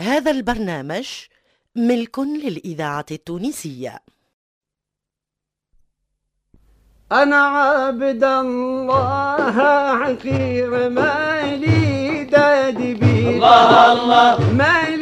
هذا البرنامج ملك للإذاعة التونسية. أنا عبد الله عقير مالي دادي بي. الله الله. مالي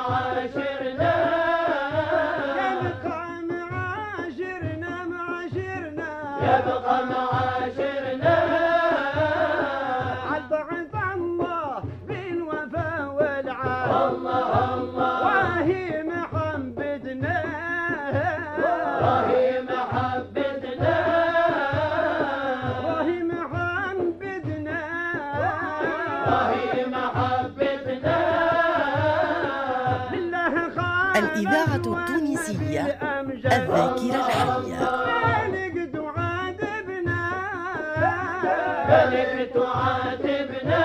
وعشرنا الذاكرة الحية. مالك تعاتبنا تعاتبنا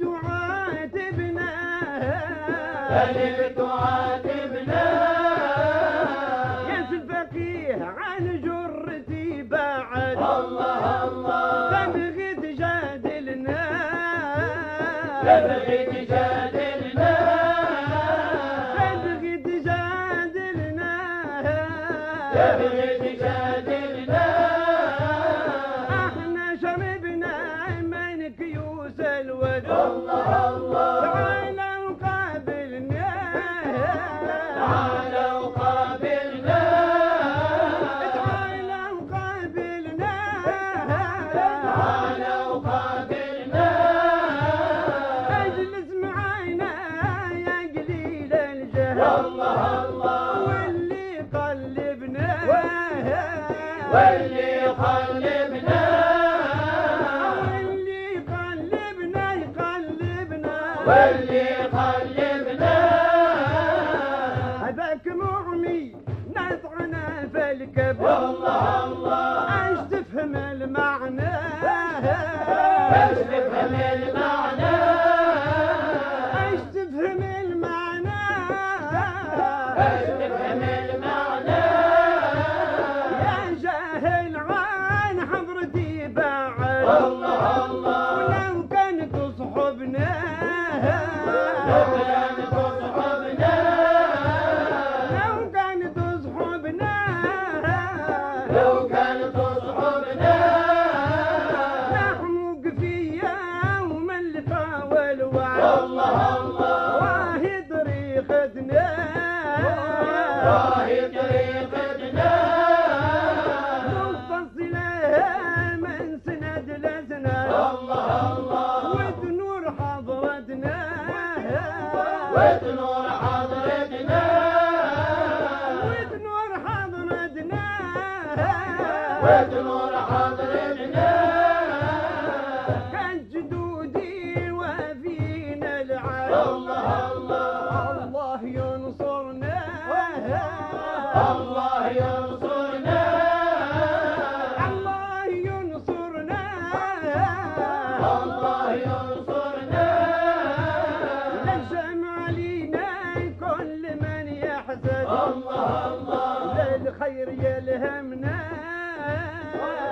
تعاتبنا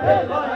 Ei,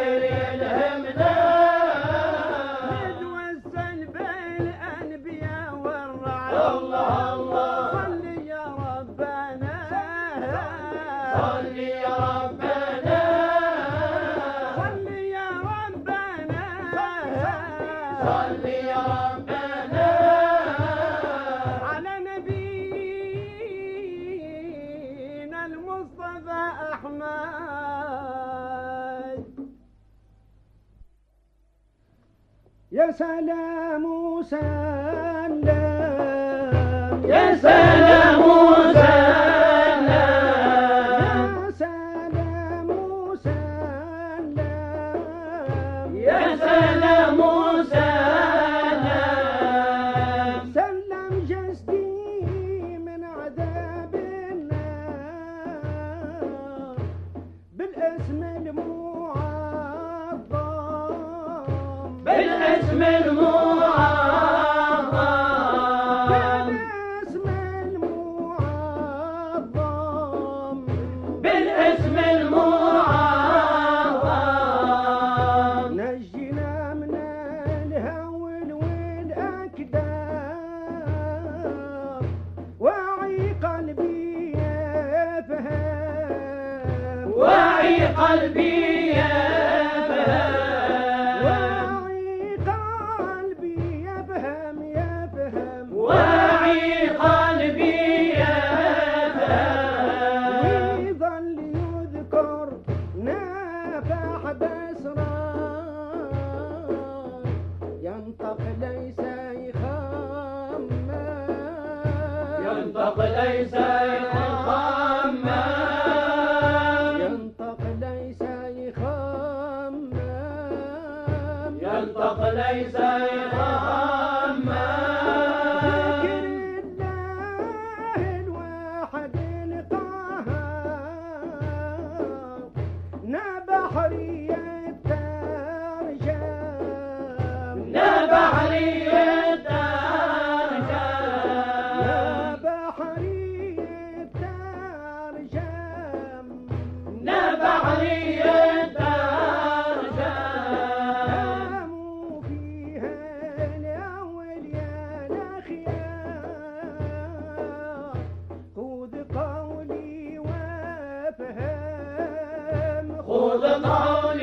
Lord.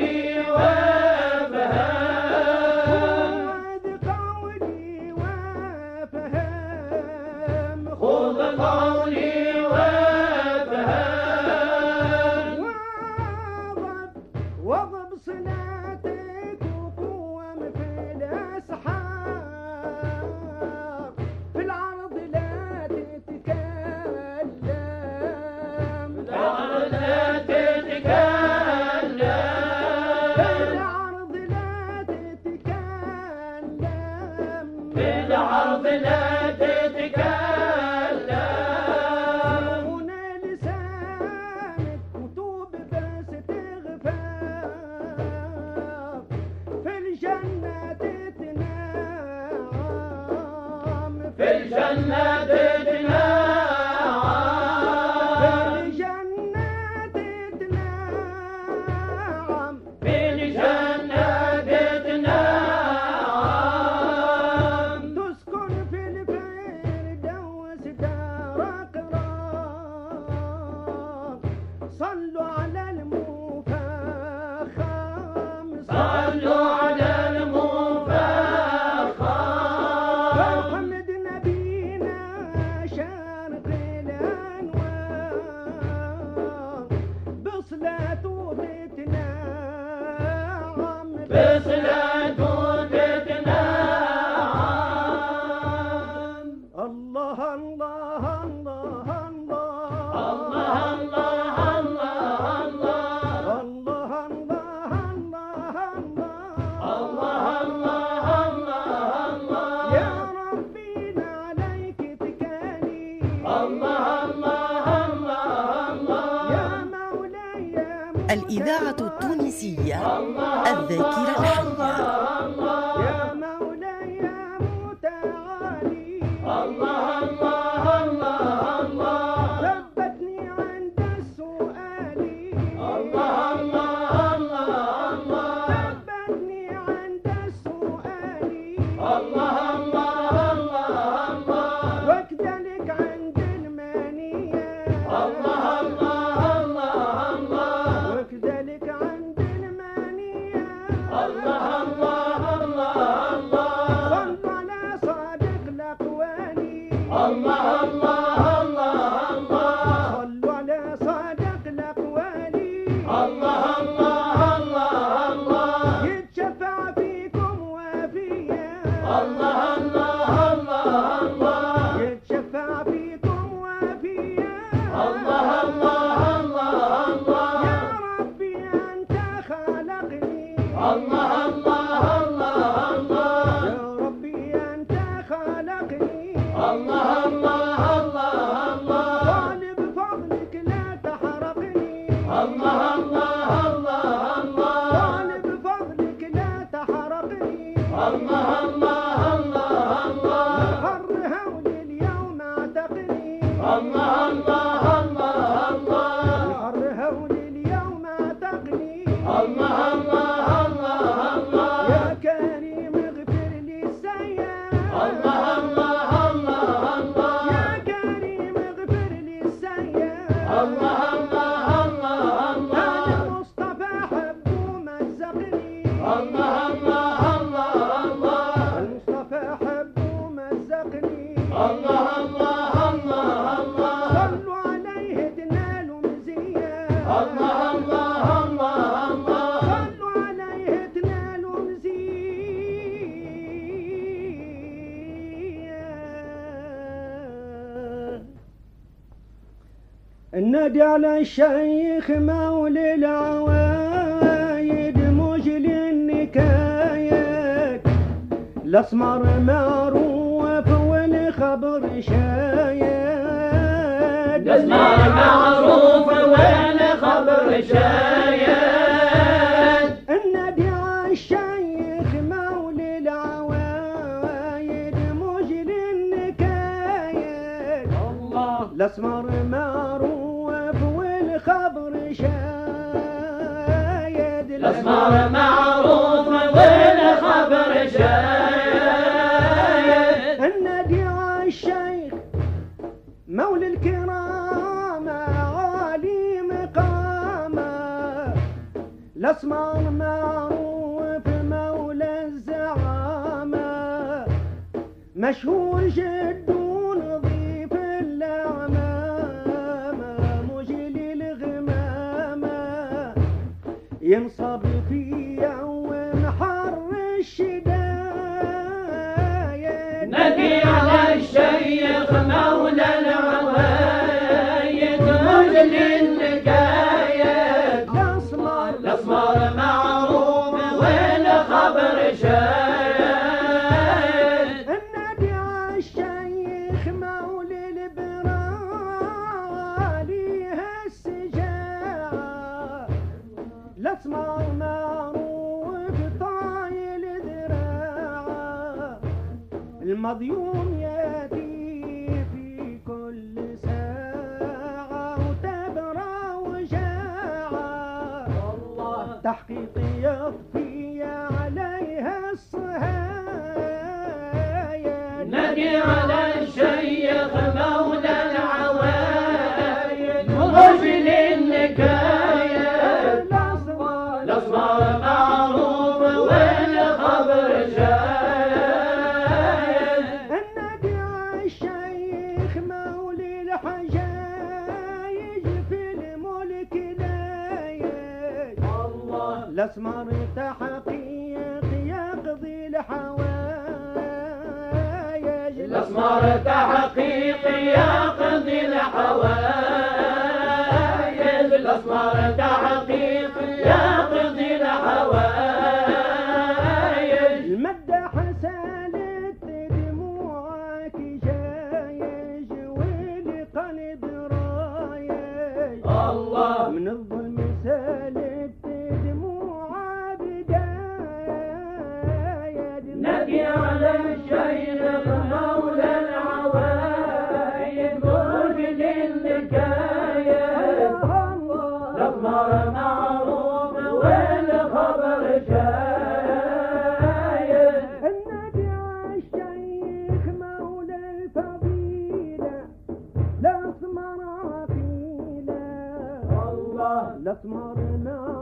الشيخ مولى العوايد مجل النكايك الأسمر معروف والخبر شايد الأسمر اسمر معروف مولى الزعامة. مشهور جد ونظيف الأعمام مجل الغمامة ينصب في يوم حر الشداية. نجي على الشيخ مولى العوايد مجل ماضي يأتي في كل ساعة وتبرى وجاعة. والله. تحقيقي يطفي مسمار تحقيق يقضي الحوايج الاسمر تحقيق يقضي الحوايج الاسمر تحقيق يقضي الحوايج Das enough.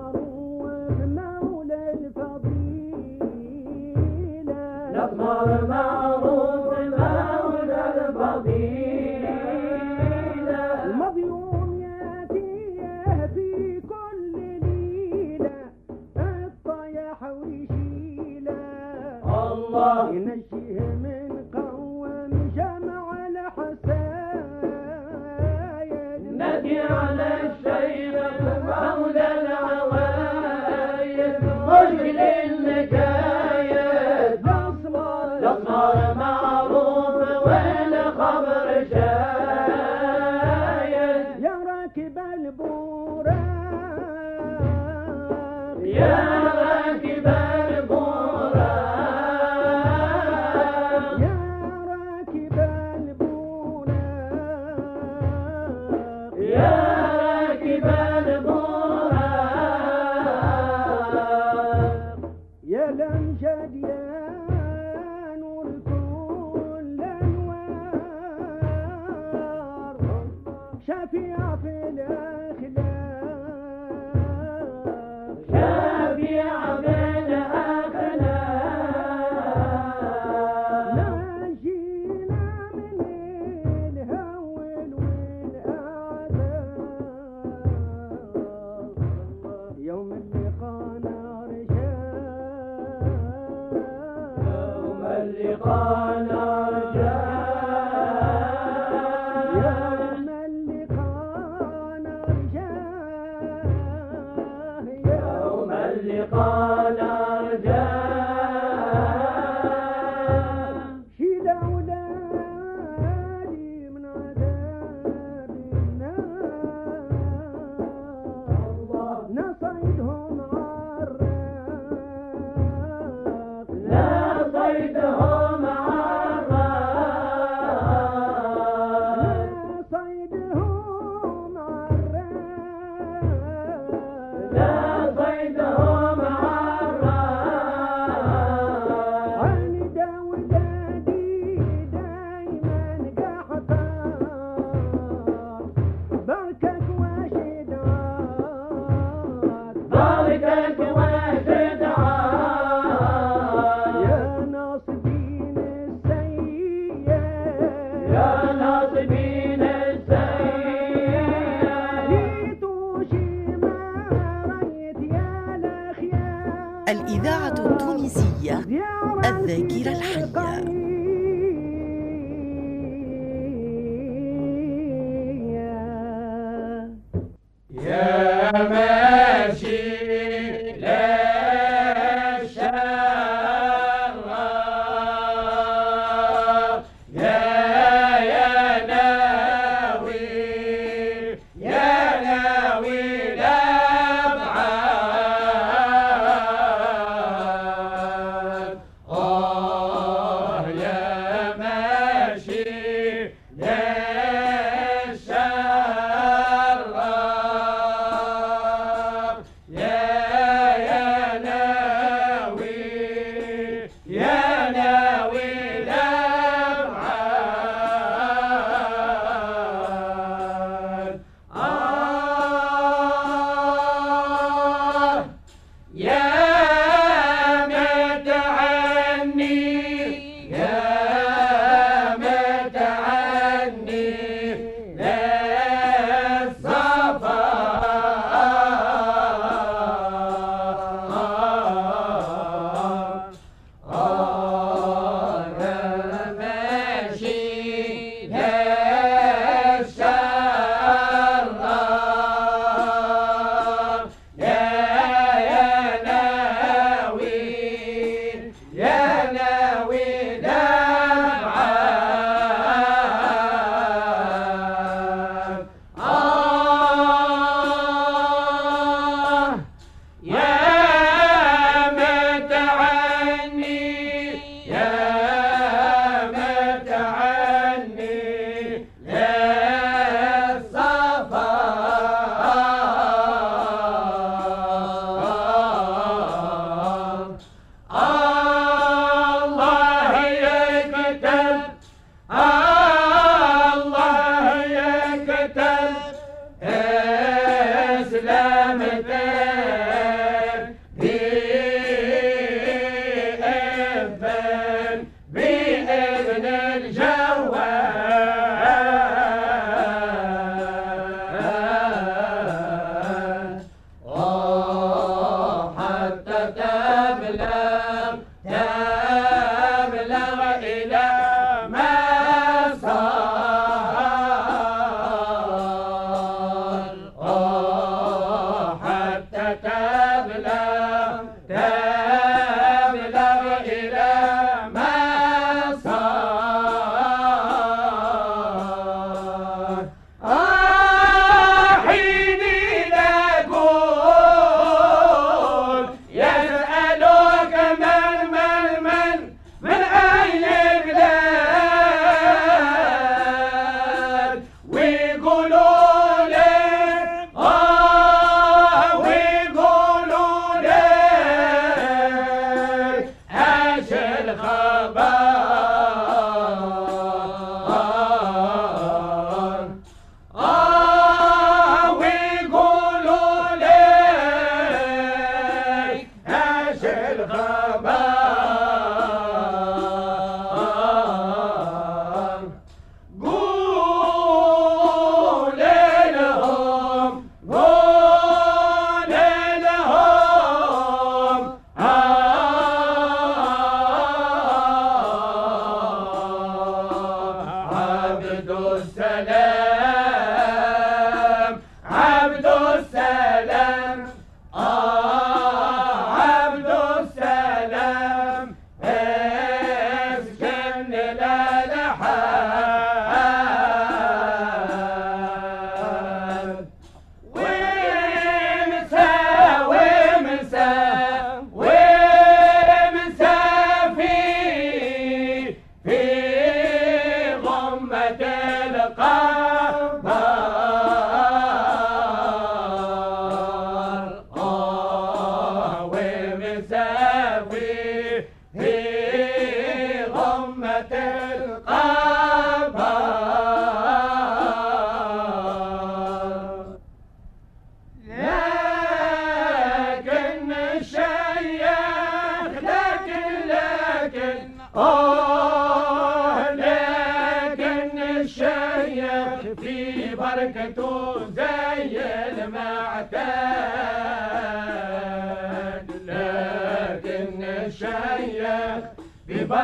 Madame.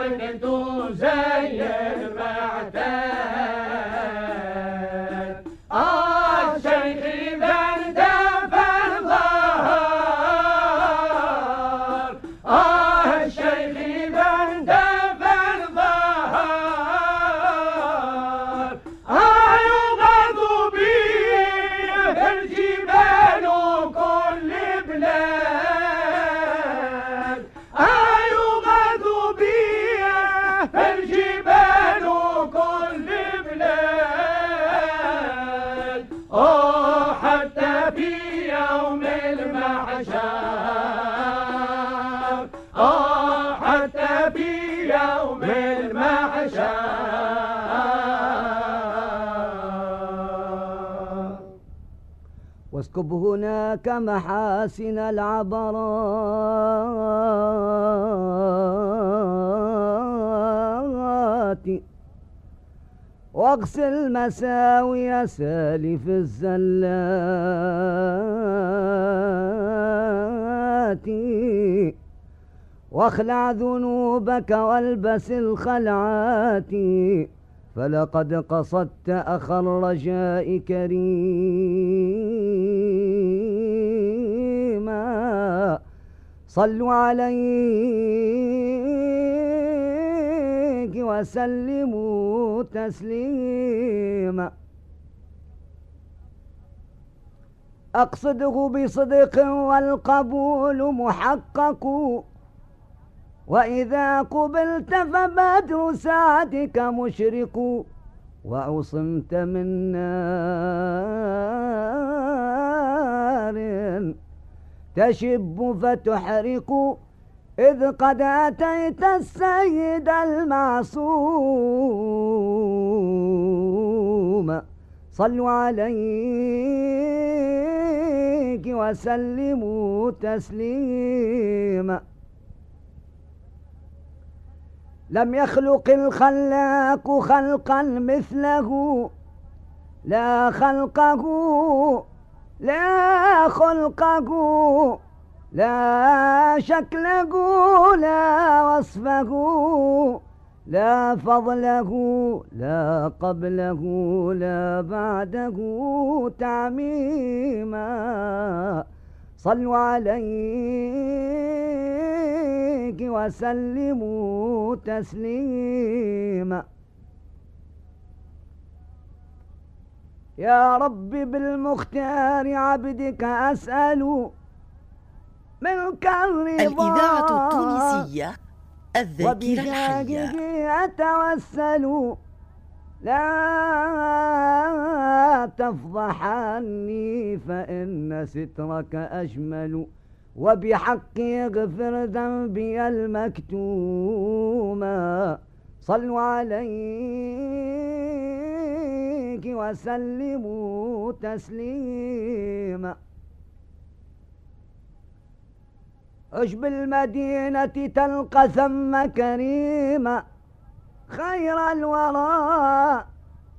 Seine Dose, yeah. واسكب هناك محاسن العبرات. واغسل مساوي سالف الزلات. واخلع ذنوبك والبس الخلعات. فلقد قصدت أخا الرجاء كريما صلوا عليك وسلموا تسليما. أقصده بصدق والقبول محقق. وإذا قبلت فبدر ساعتك مشرق. وعصمت من نار. تشب فتحرق إذ قد أتيت السيد المعصوم. صلوا عليك وسلموا تسليما. لم يخلق الخلاق خلقا مثله لا خلقه لا خلقه لا شكله لا وصفه لا فضله لا قبله لا بعده تعميما. صلوا عليك وسلموا تسليما. يا رب بالمختار عبدك أسأل منك الرضا الإذاعة التونسية الذاكرة الحية. أتوسل. لا تفضح عني فإن سترك أجمل وبحقي اغفر ذنبي المكتوما صلوا عليك وسلموا تسليما. عشب المدينة تلقى ثم كريما. خير الورى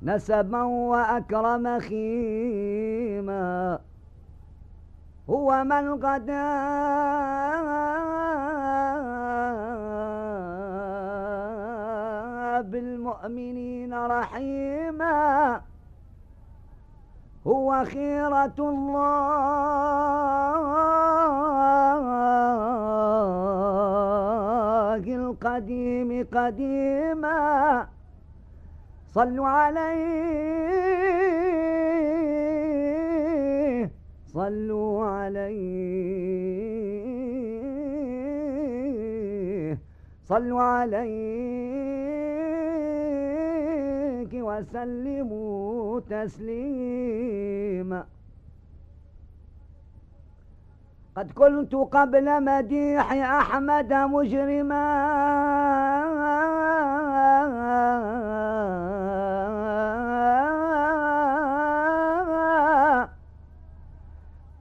نسبا وأكرم خيما. هو من غدا بالمؤمنين رحيما. وخيرة الله القديم قديما. صلوا عليه صلوا عليه صلوا عليك وسلموا تسليما. قد كنت قبل مديح أحمد مجرما.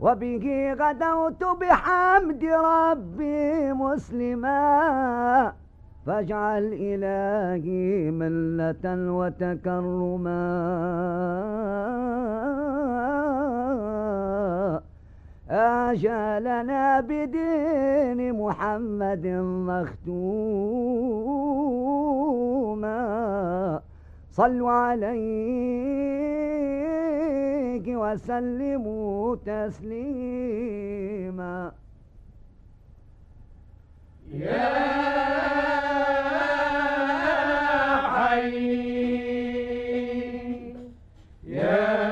وبه غدوت بحمد ربي مسلما. فاجعل إلهي ملة وتكرما. آجالنا بدين محمد مختوما. صلوا عليك وسلموا تسليما. يا حي يا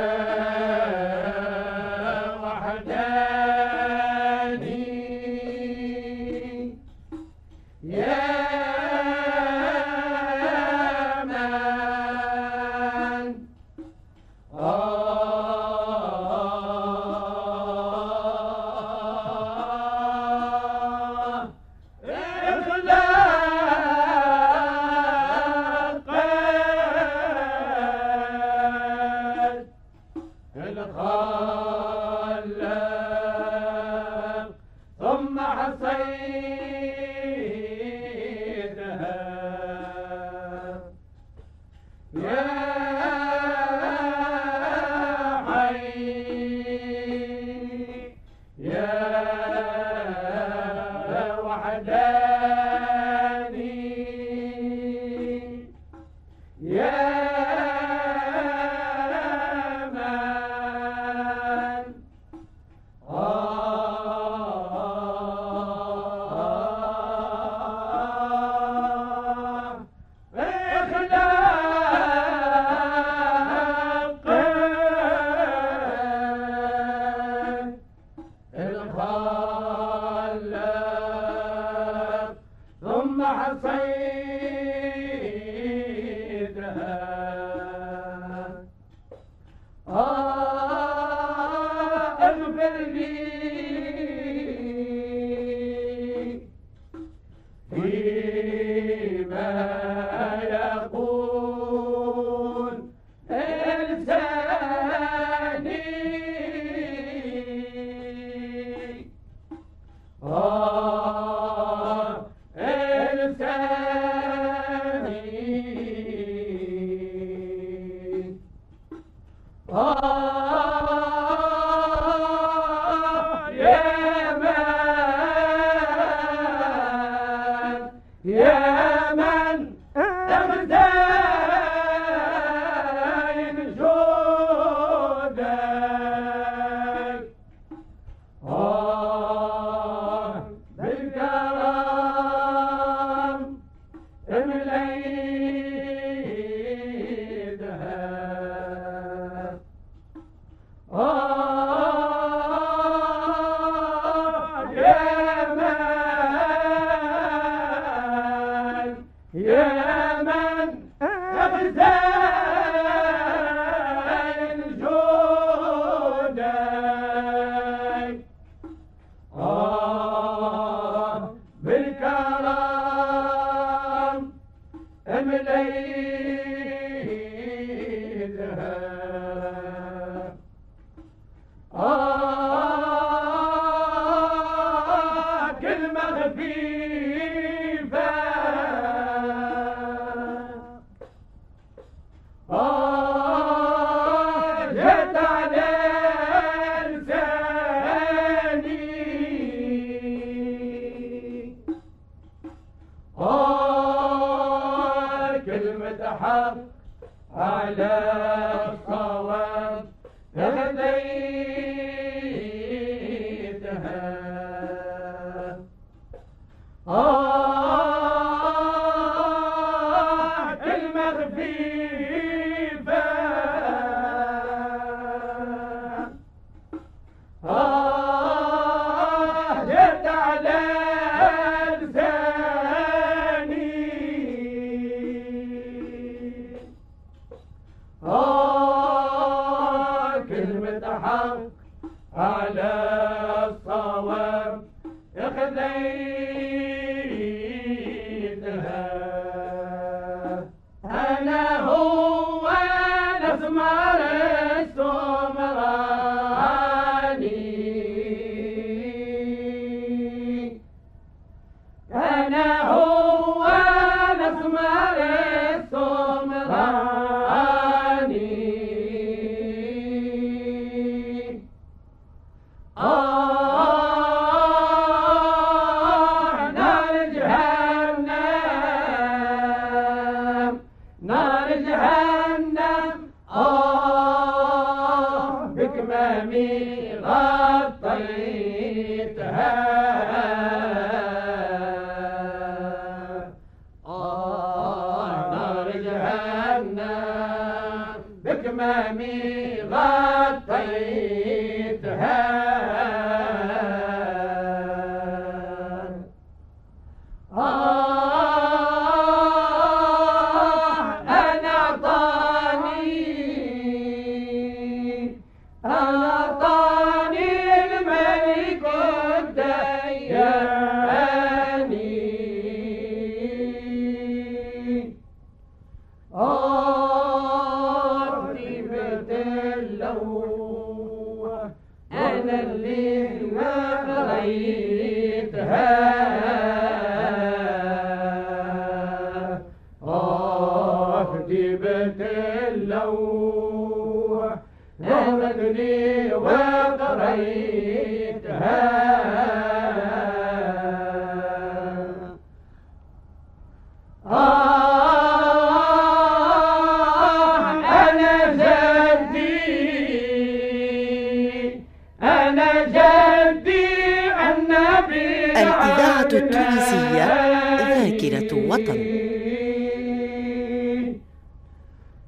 يا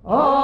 Oh.